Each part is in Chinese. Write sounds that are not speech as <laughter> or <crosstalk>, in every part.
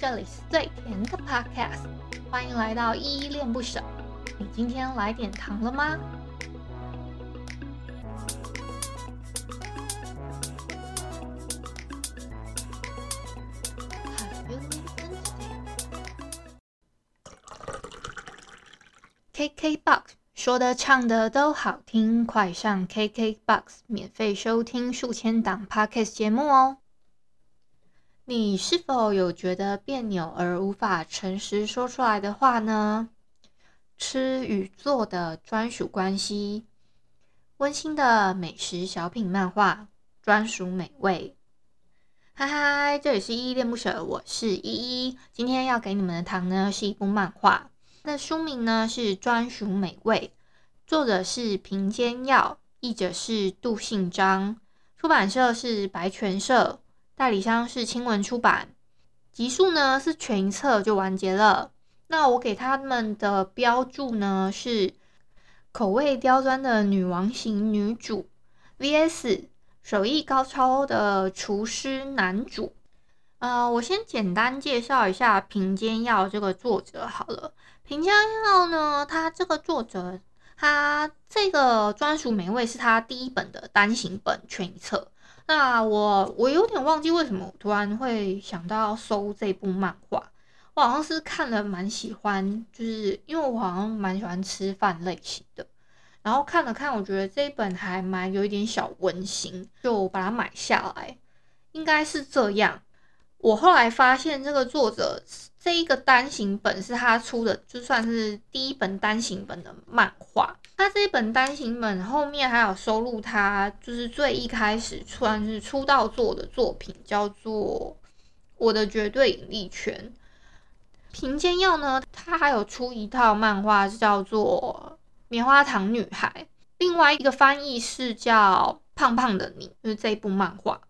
这里是最甜的 Podcast，欢迎来到依依恋不舍。你今天来点糖了吗？KKBOX 说的唱的都好听，快上 KKBOX 免费收听数千档 Podcast 节目哦。你是否有觉得别扭而无法诚实说出来的话呢？吃与做的专属关系，温馨的美食小品漫画，专属美味。嗨嗨，这里是依依恋不舍，我是依依。今天要给你们的糖呢，是一部漫画。那书名呢是《专属美味》，作者是平间耀，译者是杜信章，出版社是白泉社。代理商是青文出版，集数呢是全一册就完结了。那我给他们的标注呢是口味刁钻的女王型女主 VS 手艺高超的厨师男主。呃，我先简单介绍一下平间耀这个作者好了。平间耀呢，他这个作者，他这个专属美味是他第一本的单行本全一册。那我我有点忘记为什么突然会想到要收这部漫画，我好像是看了蛮喜欢，就是因为我好像蛮喜欢吃饭类型的，然后看了看，我觉得这一本还蛮有一点小温馨，就把它买下来，应该是这样。我后来发现这个作者这一个单行本是他出的，就算是第一本单行本的漫画。他这一本单行本后面还有收录他就是最一开始算是出道作的作品，叫做《我的绝对引力圈》。平间耀呢，他还有出一套漫画，是叫做《棉花糖女孩》，另外一个翻译是叫《胖胖的你》，就是这一部漫画。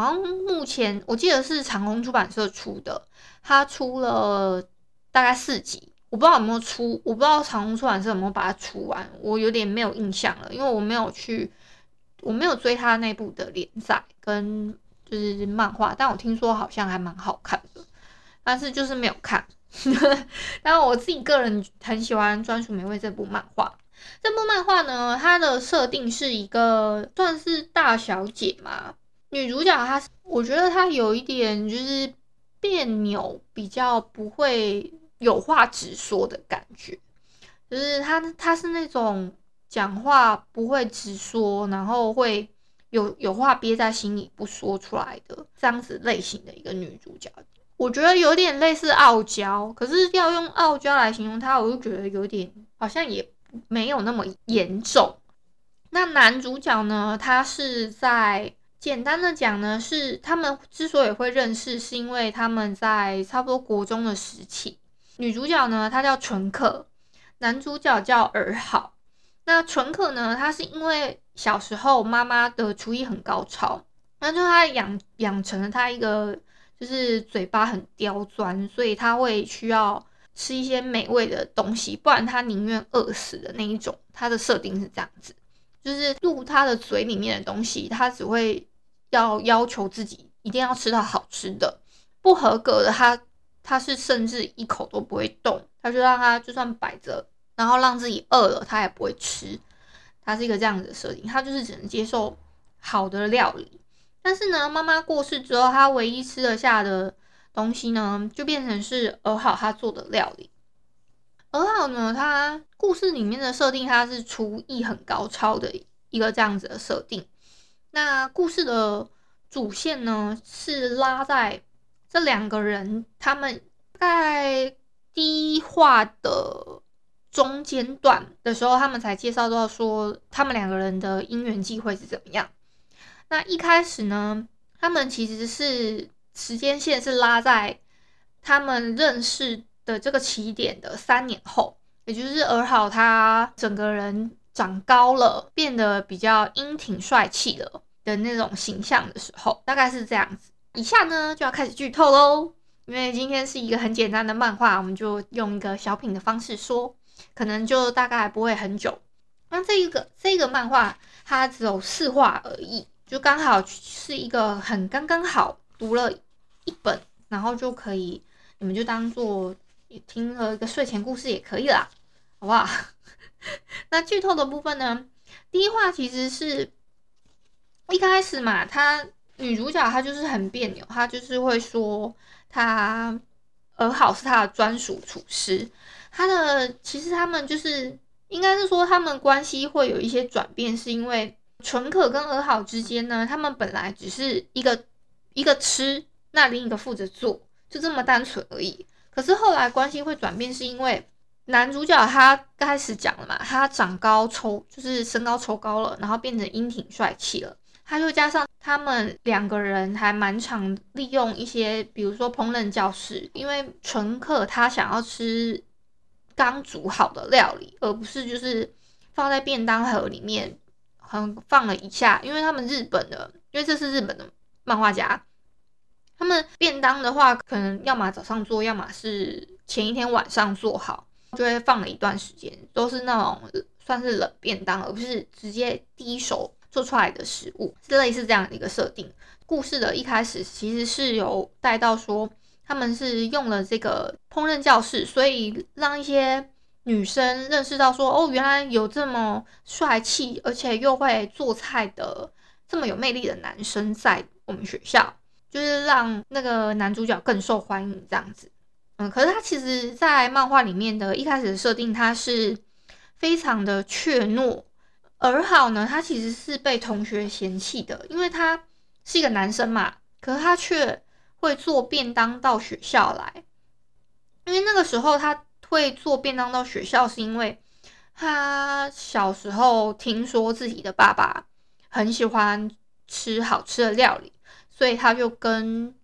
好像目前我记得是长虹出版社出的，他出了大概四集。我不知道有没有出，我不知道长虹出版社有没有把它出完，我有点没有印象了，因为我没有去，我没有追他那部的连载跟就是漫画，但我听说好像还蛮好看的，但是就是没有看。<laughs> 但我自己个人很喜欢《专属美味》这部漫画。这部漫画呢，它的设定是一个算是大小姐嘛，女主角她，我觉得她有一点就是别扭，比较不会。有话直说的感觉，就是她她是那种讲话不会直说，然后会有有话憋在心里不说出来的这样子类型的一个女主角。我觉得有点类似傲娇，可是要用傲娇来形容她，我就觉得有点好像也没有那么严重。那男主角呢？他是在简单的讲呢，是他们之所以会认识，是因为他们在差不多国中的时期。女主角呢，她叫纯可，男主角叫尔好。那纯可呢，她是因为小时候妈妈的厨艺很高超，那就她养养成了她一个就是嘴巴很刁钻，所以她会需要吃一些美味的东西，不然她宁愿饿死的那一种。她的设定是这样子，就是入他的嘴里面的东西，他只会要要求自己一定要吃到好吃的，不合格的他。他是甚至一口都不会动，他就让他就算摆着，然后让自己饿了，他也不会吃。他是一个这样子的设定，他就是只能接受好的料理。但是呢，妈妈过世之后，他唯一吃得下的东西呢，就变成是尔好他做的料理。很好呢，他故事里面的设定，他是厨艺很高超的一个这样子的设定。那故事的主线呢，是拉在。这两个人，他们在第一话的中间段的时候，他们才介绍到说，他们两个人的姻缘际会是怎么样。那一开始呢，他们其实是时间线是拉在他们认识的这个起点的三年后，也就是尔好他整个人长高了，变得比较英挺帅气了的那种形象的时候，大概是这样子。以下呢就要开始剧透喽，因为今天是一个很简单的漫画，我们就用一个小品的方式说，可能就大概不会很久。那这一个这个漫画它只有四话而已，就刚好是一个很刚刚好读了一本，然后就可以你们就当做听了一个睡前故事也可以啦，好不好？<laughs> 那剧透的部分呢？第一话其实是一开始嘛，她女主角她就是很别扭，她就是会说她儿好是她的专属厨师，她的其实他们就是应该是说他们关系会有一些转变，是因为纯可跟儿好之间呢，他们本来只是一个一个吃，那另一个负责做，就这么单纯而已。可是后来关系会转变，是因为。男主角他开始讲了嘛，他长高抽就是身高抽高了，然后变成英挺帅气了。他就加上他们两个人还蛮常利用一些，比如说烹饪教室，因为纯客他想要吃刚煮好的料理，而不是就是放在便当盒里面，很放了一下。因为他们日本的，因为这是日本的漫画家，他们便当的话，可能要么早上做，要么是前一天晚上做好。就会放了一段时间，都是那种算是冷便当，而不是直接第一手做出来的食物，是类似这样的一个设定。故事的一开始其实是有带到说，他们是用了这个烹饪教室，所以让一些女生认识到说，哦，原来有这么帅气而且又会做菜的这么有魅力的男生在我们学校，就是让那个男主角更受欢迎这样子。嗯，可是他其实，在漫画里面的一开始的设定，他是非常的怯懦。而好呢，他其实是被同学嫌弃的，因为他是一个男生嘛，可是他却会做便当到学校来。因为那个时候他会做便当到学校，是因为他小时候听说自己的爸爸很喜欢吃好吃的料理，所以他就跟。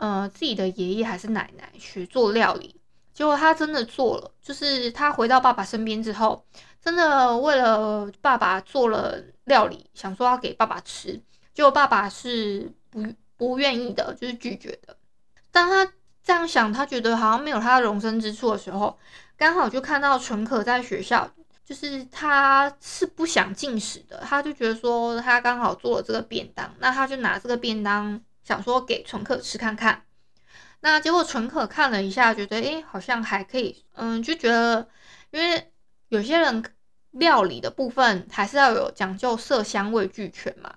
呃，自己的爷爷还是奶奶学做料理，结果他真的做了。就是他回到爸爸身边之后，真的为了爸爸做了料理，想说要给爸爸吃，结果爸爸是不不愿意的，就是拒绝的。当他这样想，他觉得好像没有他的容身之处的时候，刚好就看到纯可在学校，就是他是不想进食的，他就觉得说他刚好做了这个便当，那他就拿这个便当。想说给纯可吃看看，那结果纯可看了一下，觉得诶好像还可以，嗯，就觉得因为有些人料理的部分还是要有讲究色香味俱全嘛。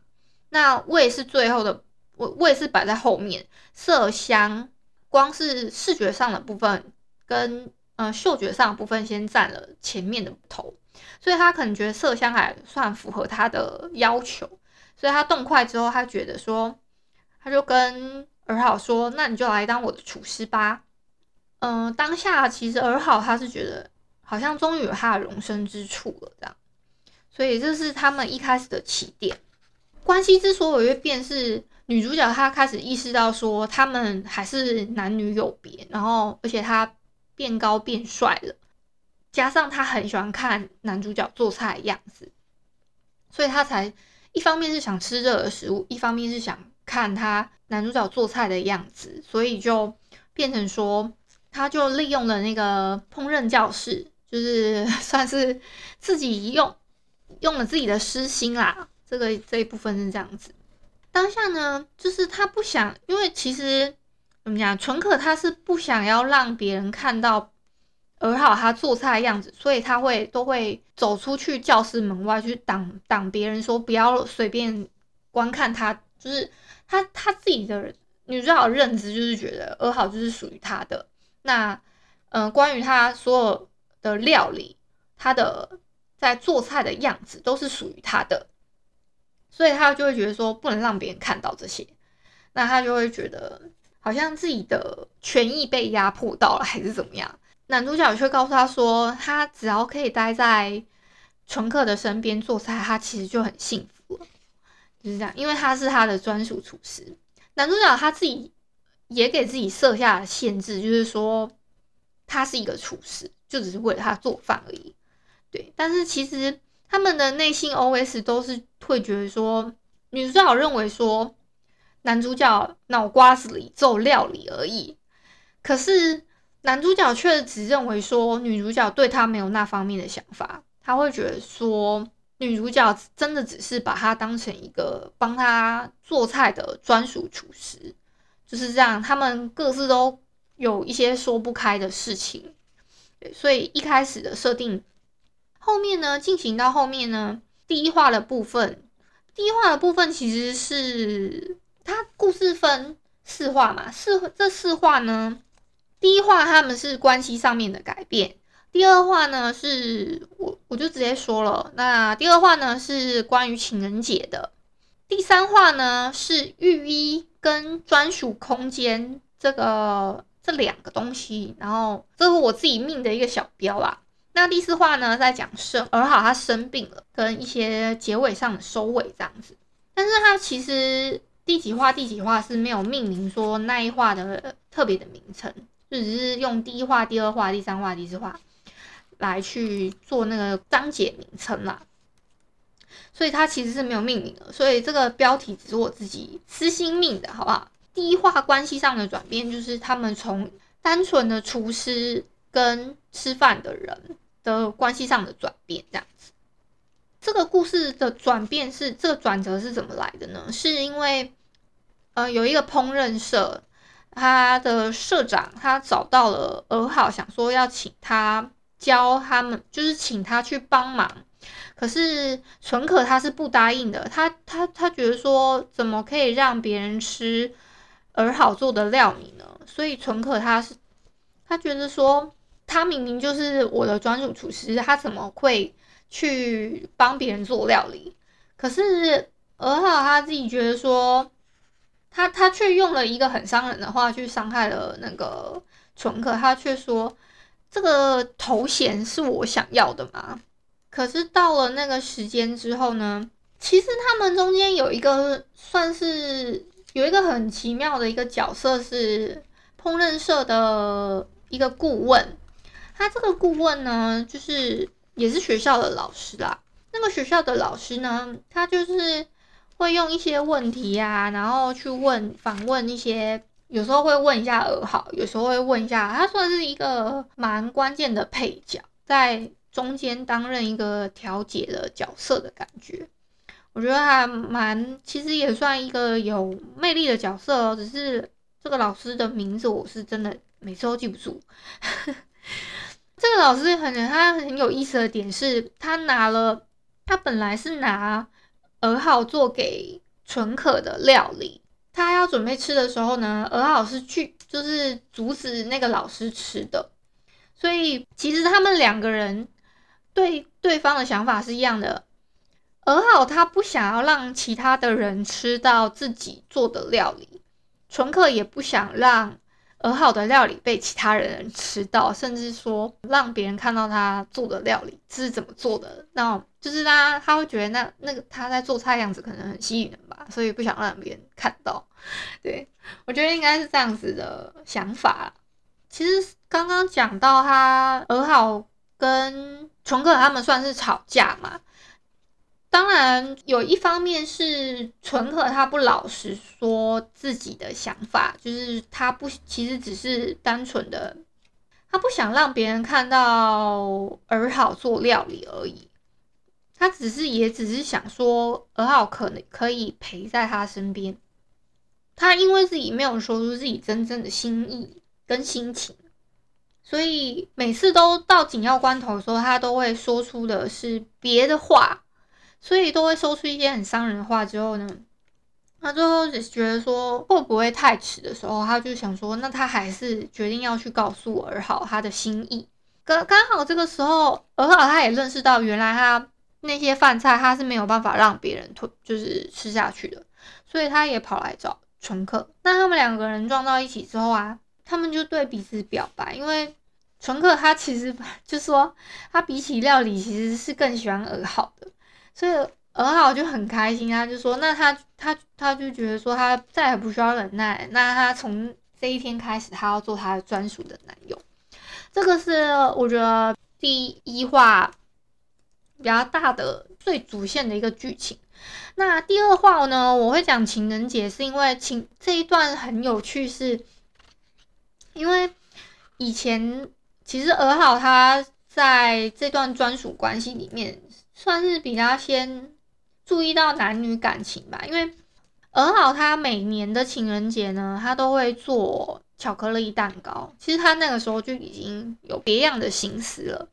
那味是最后的，味味是摆在后面，色香光是视觉上的部分跟嗯嗅觉上的部分先占了前面的头，所以他可能觉得色香还算符合他的要求，所以他动筷之后，他觉得说。他就跟尔好说：“那你就来当我的厨师吧。”嗯，当下其实尔好他是觉得好像终于有他的容身之处了，这样，所以这是他们一开始的起点。关系之所以会变，是女主角她开始意识到说他们还是男女有别，然后而且他变高变帅了，加上他很喜欢看男主角做菜的样子，所以他才一方面是想吃热的食物，一方面是想。看他男主角做菜的样子，所以就变成说，他就利用了那个烹饪教室，就是 <laughs> 算是自己用用了自己的私心啦。这个这一部分是这样子。当下呢，就是他不想，因为其实怎么讲，纯可他是不想要让别人看到儿好他做菜的样子，所以他会都会走出去教室门外去挡挡别人，说不要随便观看他，就是。他他自己的女主角认知就是觉得儿好就是属于他的。那嗯、呃，关于他所有的料理，他的在做菜的样子都是属于他的，所以他就会觉得说不能让别人看到这些。那他就会觉得好像自己的权益被压迫到了，还是怎么样？男主角却告诉他说，他只要可以待在纯客的身边做菜，他其实就很幸福了。就是这样，因为他是他的专属厨师。男主角他自己也给自己设下了限制，就是说他是一个厨师，就只是为了他做饭而已。对，但是其实他们的内心 OS 都是会觉得说，女主角认为说男主角脑瓜子里只有料理而已，可是男主角却只认为说女主角对他没有那方面的想法，他会觉得说。女主角真的只是把他当成一个帮他做菜的专属厨师，就是这样。他们各自都有一些说不开的事情，所以一开始的设定，后面呢进行到后面呢，第一话的部分，第一话的部分其实是它故事分四话嘛，四这四话呢，第一话他们是关系上面的改变，第二话呢是我我就直接说了，那第二话呢是关于情人节的，第三话呢是浴衣跟专属空间这个。这两个东西，然后这是我自己命的一个小标啊。那第四话呢，在讲生儿好他生病了，跟一些结尾上的收尾这样子。但是它其实第几话第几话是没有命名说那一话的特别的名称，就只是用第一话、第二话、第三话、第四话来去做那个章节名称啦。所以它其实是没有命名的，所以这个标题只是我自己私心命的，好不好？第一话关系上的转变，就是他们从单纯的厨师跟吃饭的人的关系上的转变，这样子。这个故事的转变是这个转折是怎么来的呢？是因为呃有一个烹饪社，他的社长他找到了儿好，想说要请他教他们，就是请他去帮忙。可是纯可他是不答应的，他他他觉得说怎么可以让别人吃？儿好做的料理呢？所以纯可他是，他觉得说，他明明就是我的专属厨师，他怎么会去帮别人做料理？可是儿好他自己觉得说，他他却用了一个很伤人的话去伤害了那个纯可，他却说这个头衔是我想要的嘛？可是到了那个时间之后呢，其实他们中间有一个算是。有一个很奇妙的一个角色是烹饪社的一个顾问，他这个顾问呢，就是也是学校的老师啦。那个学校的老师呢，他就是会用一些问题、啊，然后去问访问一些，有时候会问一下儿好，有时候会问一下，他算是一个蛮关键的配角，在中间担任一个调解的角色的感觉。我觉得还蛮，其实也算一个有魅力的角色哦。只是这个老师的名字我是真的每次都记不住。<laughs> 这个老师很他很有意思的点是，他拿了他本来是拿儿好做给纯可的料理，他要准备吃的时候呢，儿好是去就是阻止那个老师吃的。所以其实他们两个人对对方的想法是一样的。儿好他不想要让其他的人吃到自己做的料理，纯可也不想让儿好的料理被其他人吃到，甚至说让别人看到他做的料理是怎么做的，那就是他他会觉得那那个他在做菜样子可能很吸引人吧，所以不想让别人看到。对，我觉得应该是这样子的想法。其实刚刚讲到他儿好跟纯可他们算是吵架嘛。当然，有一方面是纯可他不老实说自己的想法，就是他不其实只是单纯的，他不想让别人看到尔好做料理而已，他只是也只是想说尔好可能可以陪在他身边，他因为自己没有说出自己真正的心意跟心情，所以每次都到紧要关头的时候，他都会说出的是别的话。所以都会说出一些很伤人的话之后呢，他最后只觉得说会不会太迟的时候，他就想说，那他还是决定要去告诉尔好他的心意。刚刚好这个时候，尔好他也认识到，原来他那些饭菜他是没有办法让别人吞，就是吃下去的，所以他也跑来找纯客。那他们两个人撞到一起之后啊，他们就对彼此表白，因为纯客他其实 <laughs> 就说，他比起料理其实是更喜欢尔好的。所以尔好就很开心，他就说：“那他他他就觉得说他再也不需要忍耐，那他从这一天开始，他要做他的专属的男友。”这个是我觉得第一话比较大的最主线的一个剧情。那第二话呢，我会讲情人节，是因为情这一段很有趣，是因为以前其实尔好他在这段专属关系里面。算是比较先注意到男女感情吧，因为而好他每年的情人节呢，他都会做巧克力蛋糕。其实他那个时候就已经有别样的心思了。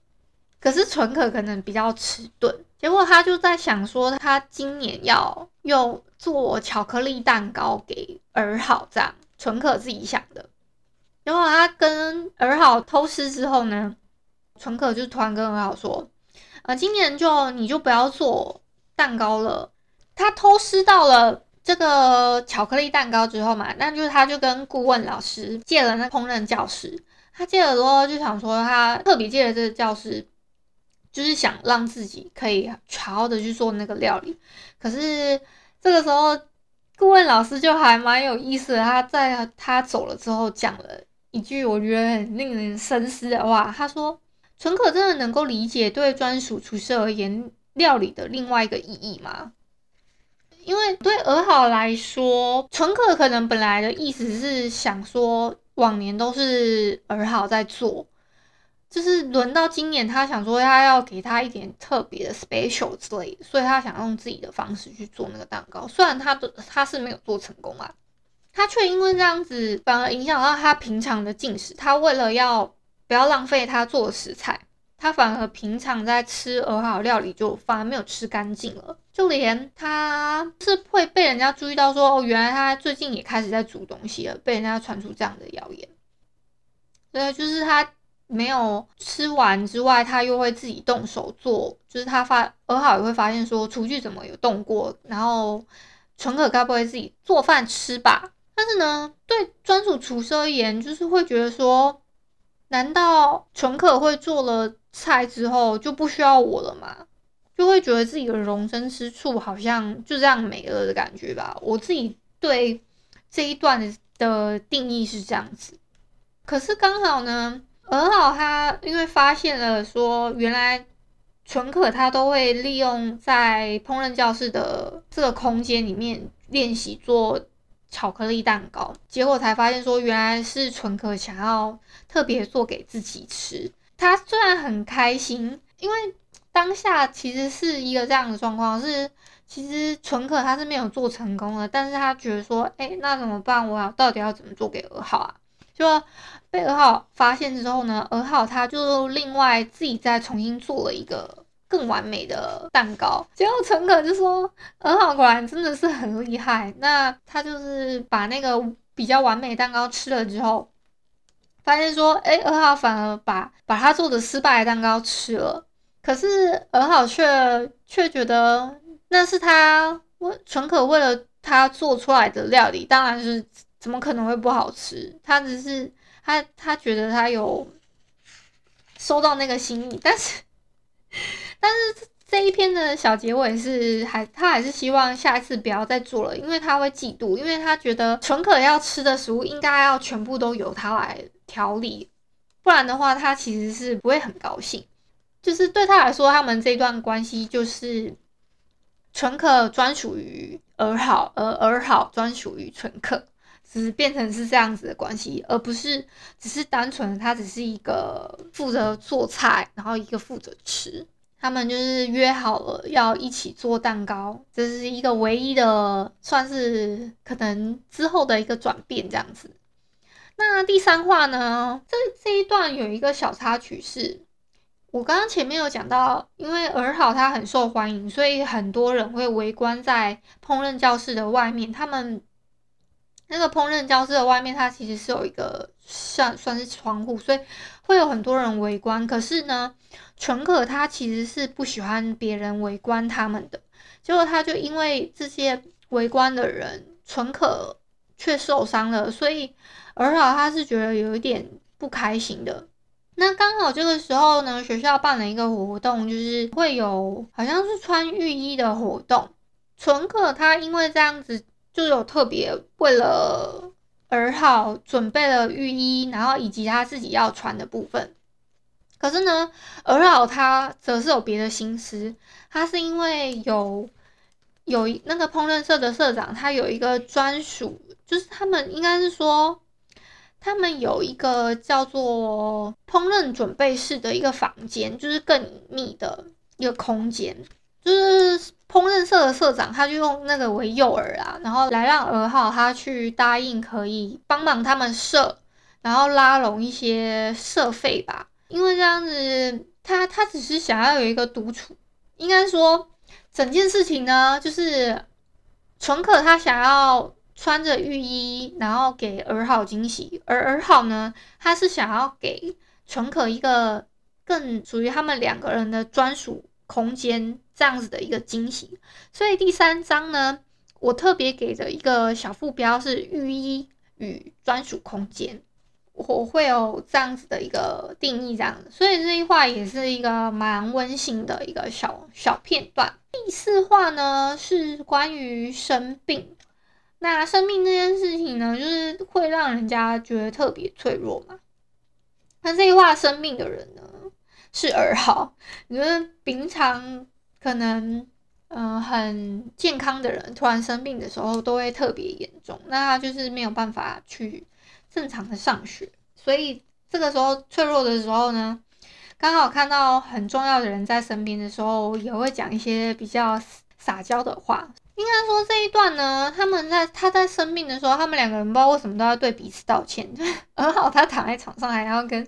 可是纯可可能比较迟钝，结果他就在想说，他今年要用做巧克力蛋糕给尔好，这样纯可自己想的。结果他跟尔好偷师之后呢，纯可就突然跟尔好说：“呃，今年就你就不要做蛋糕了。”他偷师到了这个巧克力蛋糕之后嘛，那就是他就跟顾问老师借了那烹饪教室。他借了之后就想说，他特别借了这个教室。就是想让自己可以好好的去做那个料理，可是这个时候顾问老师就还蛮有意思的，他在他走了之后讲了一句我觉得很令人深思的话，他说：“纯可真的能够理解对专属厨师而言料理的另外一个意义吗？因为对尔好来说，纯可可能本来的意思是想说往年都是尔好在做。”就是轮到今年，他想说他要给他一点特别的 special 之类的，所以他想用自己的方式去做那个蛋糕。虽然他的他是没有做成功啊，他却因为这样子反而影响到他平常的进食。他为了要不要浪费他做的食材，他反而平常在吃而好料理就反而没有吃干净了。就连他是会被人家注意到说哦，原来他最近也开始在煮东西了，被人家传出这样的谣言。对，就是他。没有吃完之外，他又会自己动手做，就是他发而好也会发现说厨具怎么有动过，然后纯可该不会自己做饭吃吧？但是呢，对专属厨师而言，就是会觉得说，难道纯可会做了菜之后就不需要我了吗？就会觉得自己的容身之处好像就这样没了的感觉吧？我自己对这一段的定义是这样子，可是刚好呢。很好，他因为发现了说，原来纯可他都会利用在烹饪教室的这个空间里面练习做巧克力蛋糕，结果才发现说，原来是纯可想要特别做给自己吃。他虽然很开心，因为当下其实是一个这样的状况，是其实纯可他是没有做成功的，但是他觉得说，哎，那怎么办？我要到底要怎么做给二号啊？就被二号发现之后呢，二号他就另外自己再重新做了一个更完美的蛋糕。结果陈可就说，很好果然真的是很厉害。那他就是把那个比较完美蛋糕吃了之后，发现说，哎，而好反而把把他做的失败的蛋糕吃了。可是而好却却觉得那是他为纯可为了他做出来的料理，当然是。怎么可能会不好吃？他只是他他觉得他有收到那个心意，但是一篇的小结尾是还他还是希望下一次不要再做了，因为他会嫉妒，因为他觉得纯可要吃的食物应该要全部都由他来调理，不然的话他其实是不会很高兴。就是对他来说，他们这段关系就是纯可专属于尔好，而尔好专属于纯可。只是变成是这样子的关系，而不是只是单纯的他只是一个负责做菜，然后一个负责吃。他们就是约好了要一起做蛋糕，这是一个唯一的算是可能之后的一个转变这样子。那第三话呢？这这一段有一个小插曲是，我刚刚前面有讲到，因为而好他很受欢迎，所以很多人会围观在烹饪教室的外面，他们。那个烹饪教室的外面，它其实是有一个算算是窗户，所以会有很多人围观。可是呢，纯可他其实是不喜欢别人围观他们的，结果他就因为这些围观的人，纯可却受伤了，所以而好他是觉得有一点不开心的。那刚好这个时候呢，学校办了一个活动，就是会有好像是穿浴衣的活动，纯可他因为这样子。就有特别为了而好准备了浴衣，然后以及他自己要穿的部分。可是呢，而好他则是有别的心思。他是因为有有那个烹饪社的社长，他有一个专属，就是他们应该是说，他们有一个叫做烹饪准备室的一个房间，就是更密的一个空间，就是烹饪社的社长他就用那个为诱饵啊，然后来让儿浩他去答应可以帮忙他们社，然后拉拢一些社费吧。因为这样子，他他只是想要有一个独处，应该说整件事情呢，就是纯可他想要穿着浴衣，然后给儿浩惊喜，而儿浩呢，他是想要给纯可一个更属于他们两个人的专属空间，这样子的一个惊喜。所以第三章呢，我特别给的一个小副标是浴衣与专属空间。我会有这样子的一个定义，这样子，所以这一话也是一个蛮温馨的一个小小片段。第四话呢是关于生病，那生病这件事情呢，就是会让人家觉得特别脆弱嘛。那这一话生病的人呢是二号，你觉得平常可能嗯、很健康的人，突然生病的时候都会特别严重，那他就是没有办法去。正常的上学，所以这个时候脆弱的时候呢，刚好看到很重要的人在身边的时候，也会讲一些比较撒娇的话。应该说这一段呢，他们在他在生病的时候，他们两个人不知道为什么都要对彼此道歉。<laughs> 而好，他躺在床上还要跟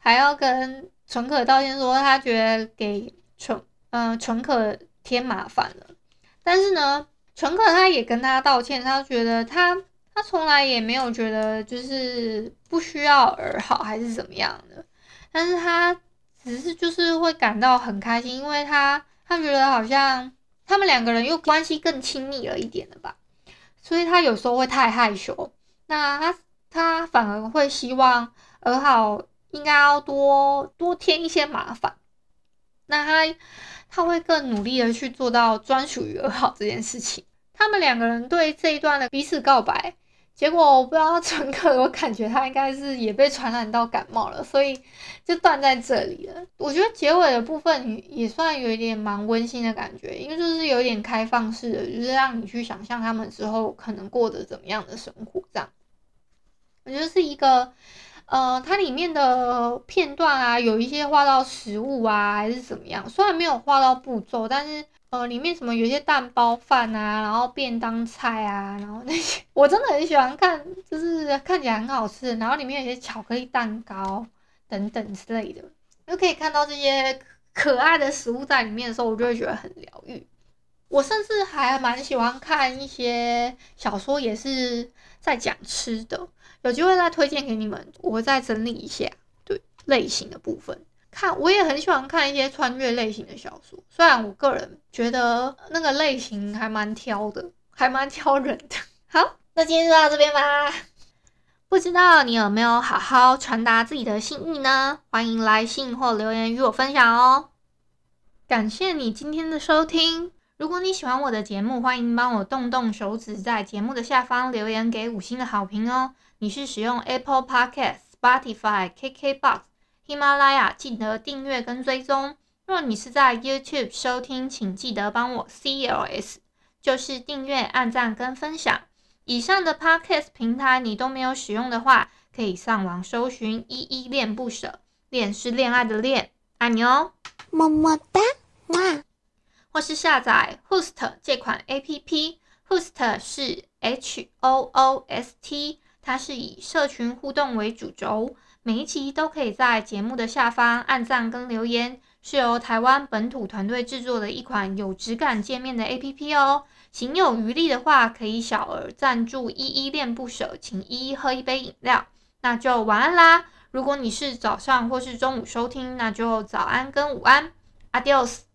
还要跟纯可道歉，说他觉得给纯嗯纯可添麻烦了。但是呢，纯可他也跟他道歉，他觉得他。他从来也没有觉得就是不需要而好还是怎么样的，但是他只是就是会感到很开心，因为他他觉得好像他们两个人又关系更亲密了一点了吧，所以他有时候会太害羞，那他他反而会希望而好应该要多多添一些麻烦，那他他会更努力的去做到专属于而好这件事情。他们两个人对这一段的彼此告白。结果我不知道纯可，我感觉他应该是也被传染到感冒了，所以就断在这里了。我觉得结尾的部分也算有一点蛮温馨的感觉，因为就是有点开放式的，就是让你去想象他们之后可能过得怎么样的生活这样。我觉得是一个，呃，它里面的片段啊，有一些画到食物啊，还是怎么样，虽然没有画到步骤，但是。呃，里面什么有些蛋包饭啊，然后便当菜啊，然后那些 <laughs> 我真的很喜欢看，就是看起来很好吃，然后里面有些巧克力蛋糕等等之类的，就可以看到这些可爱的食物在里面的时候，我就会觉得很疗愈。我甚至还蛮喜欢看一些小说，也是在讲吃的，有机会再推荐给你们，我再整理一下对类型的部分。看，我也很喜欢看一些穿越类型的小说，虽然我个人觉得那个类型还蛮挑的，还蛮挑人的。好，那今天就到这边吧。不知道你有没有好好传达自己的心意呢？欢迎来信或留言与我分享哦。感谢你今天的收听。如果你喜欢我的节目，欢迎帮我动动手指，在节目的下方留言给五星的好评哦。你是使用 Apple Podcast、Spotify、KKBox。喜马拉雅记得订阅跟追踪。若你是在 YouTube 收听，请记得帮我 CLS，就是订阅、按赞跟分享。以上的 Podcast 平台你都没有使用的话，可以上网搜寻“依依恋不舍”，恋是恋爱的恋，爱你哦，么么哒，哇！或是下载 Hoost 这款 APP，Hoost 是 H O O S T，它是以社群互动为主轴。每一期都可以在节目的下方按赞跟留言，是由台湾本土团队制作的一款有质感界面的 APP 哦。行有余力的话，可以小额赞助依依恋不舍，请依依喝一杯饮料。那就晚安啦！如果你是早上或是中午收听，那就早安跟午安，Adios。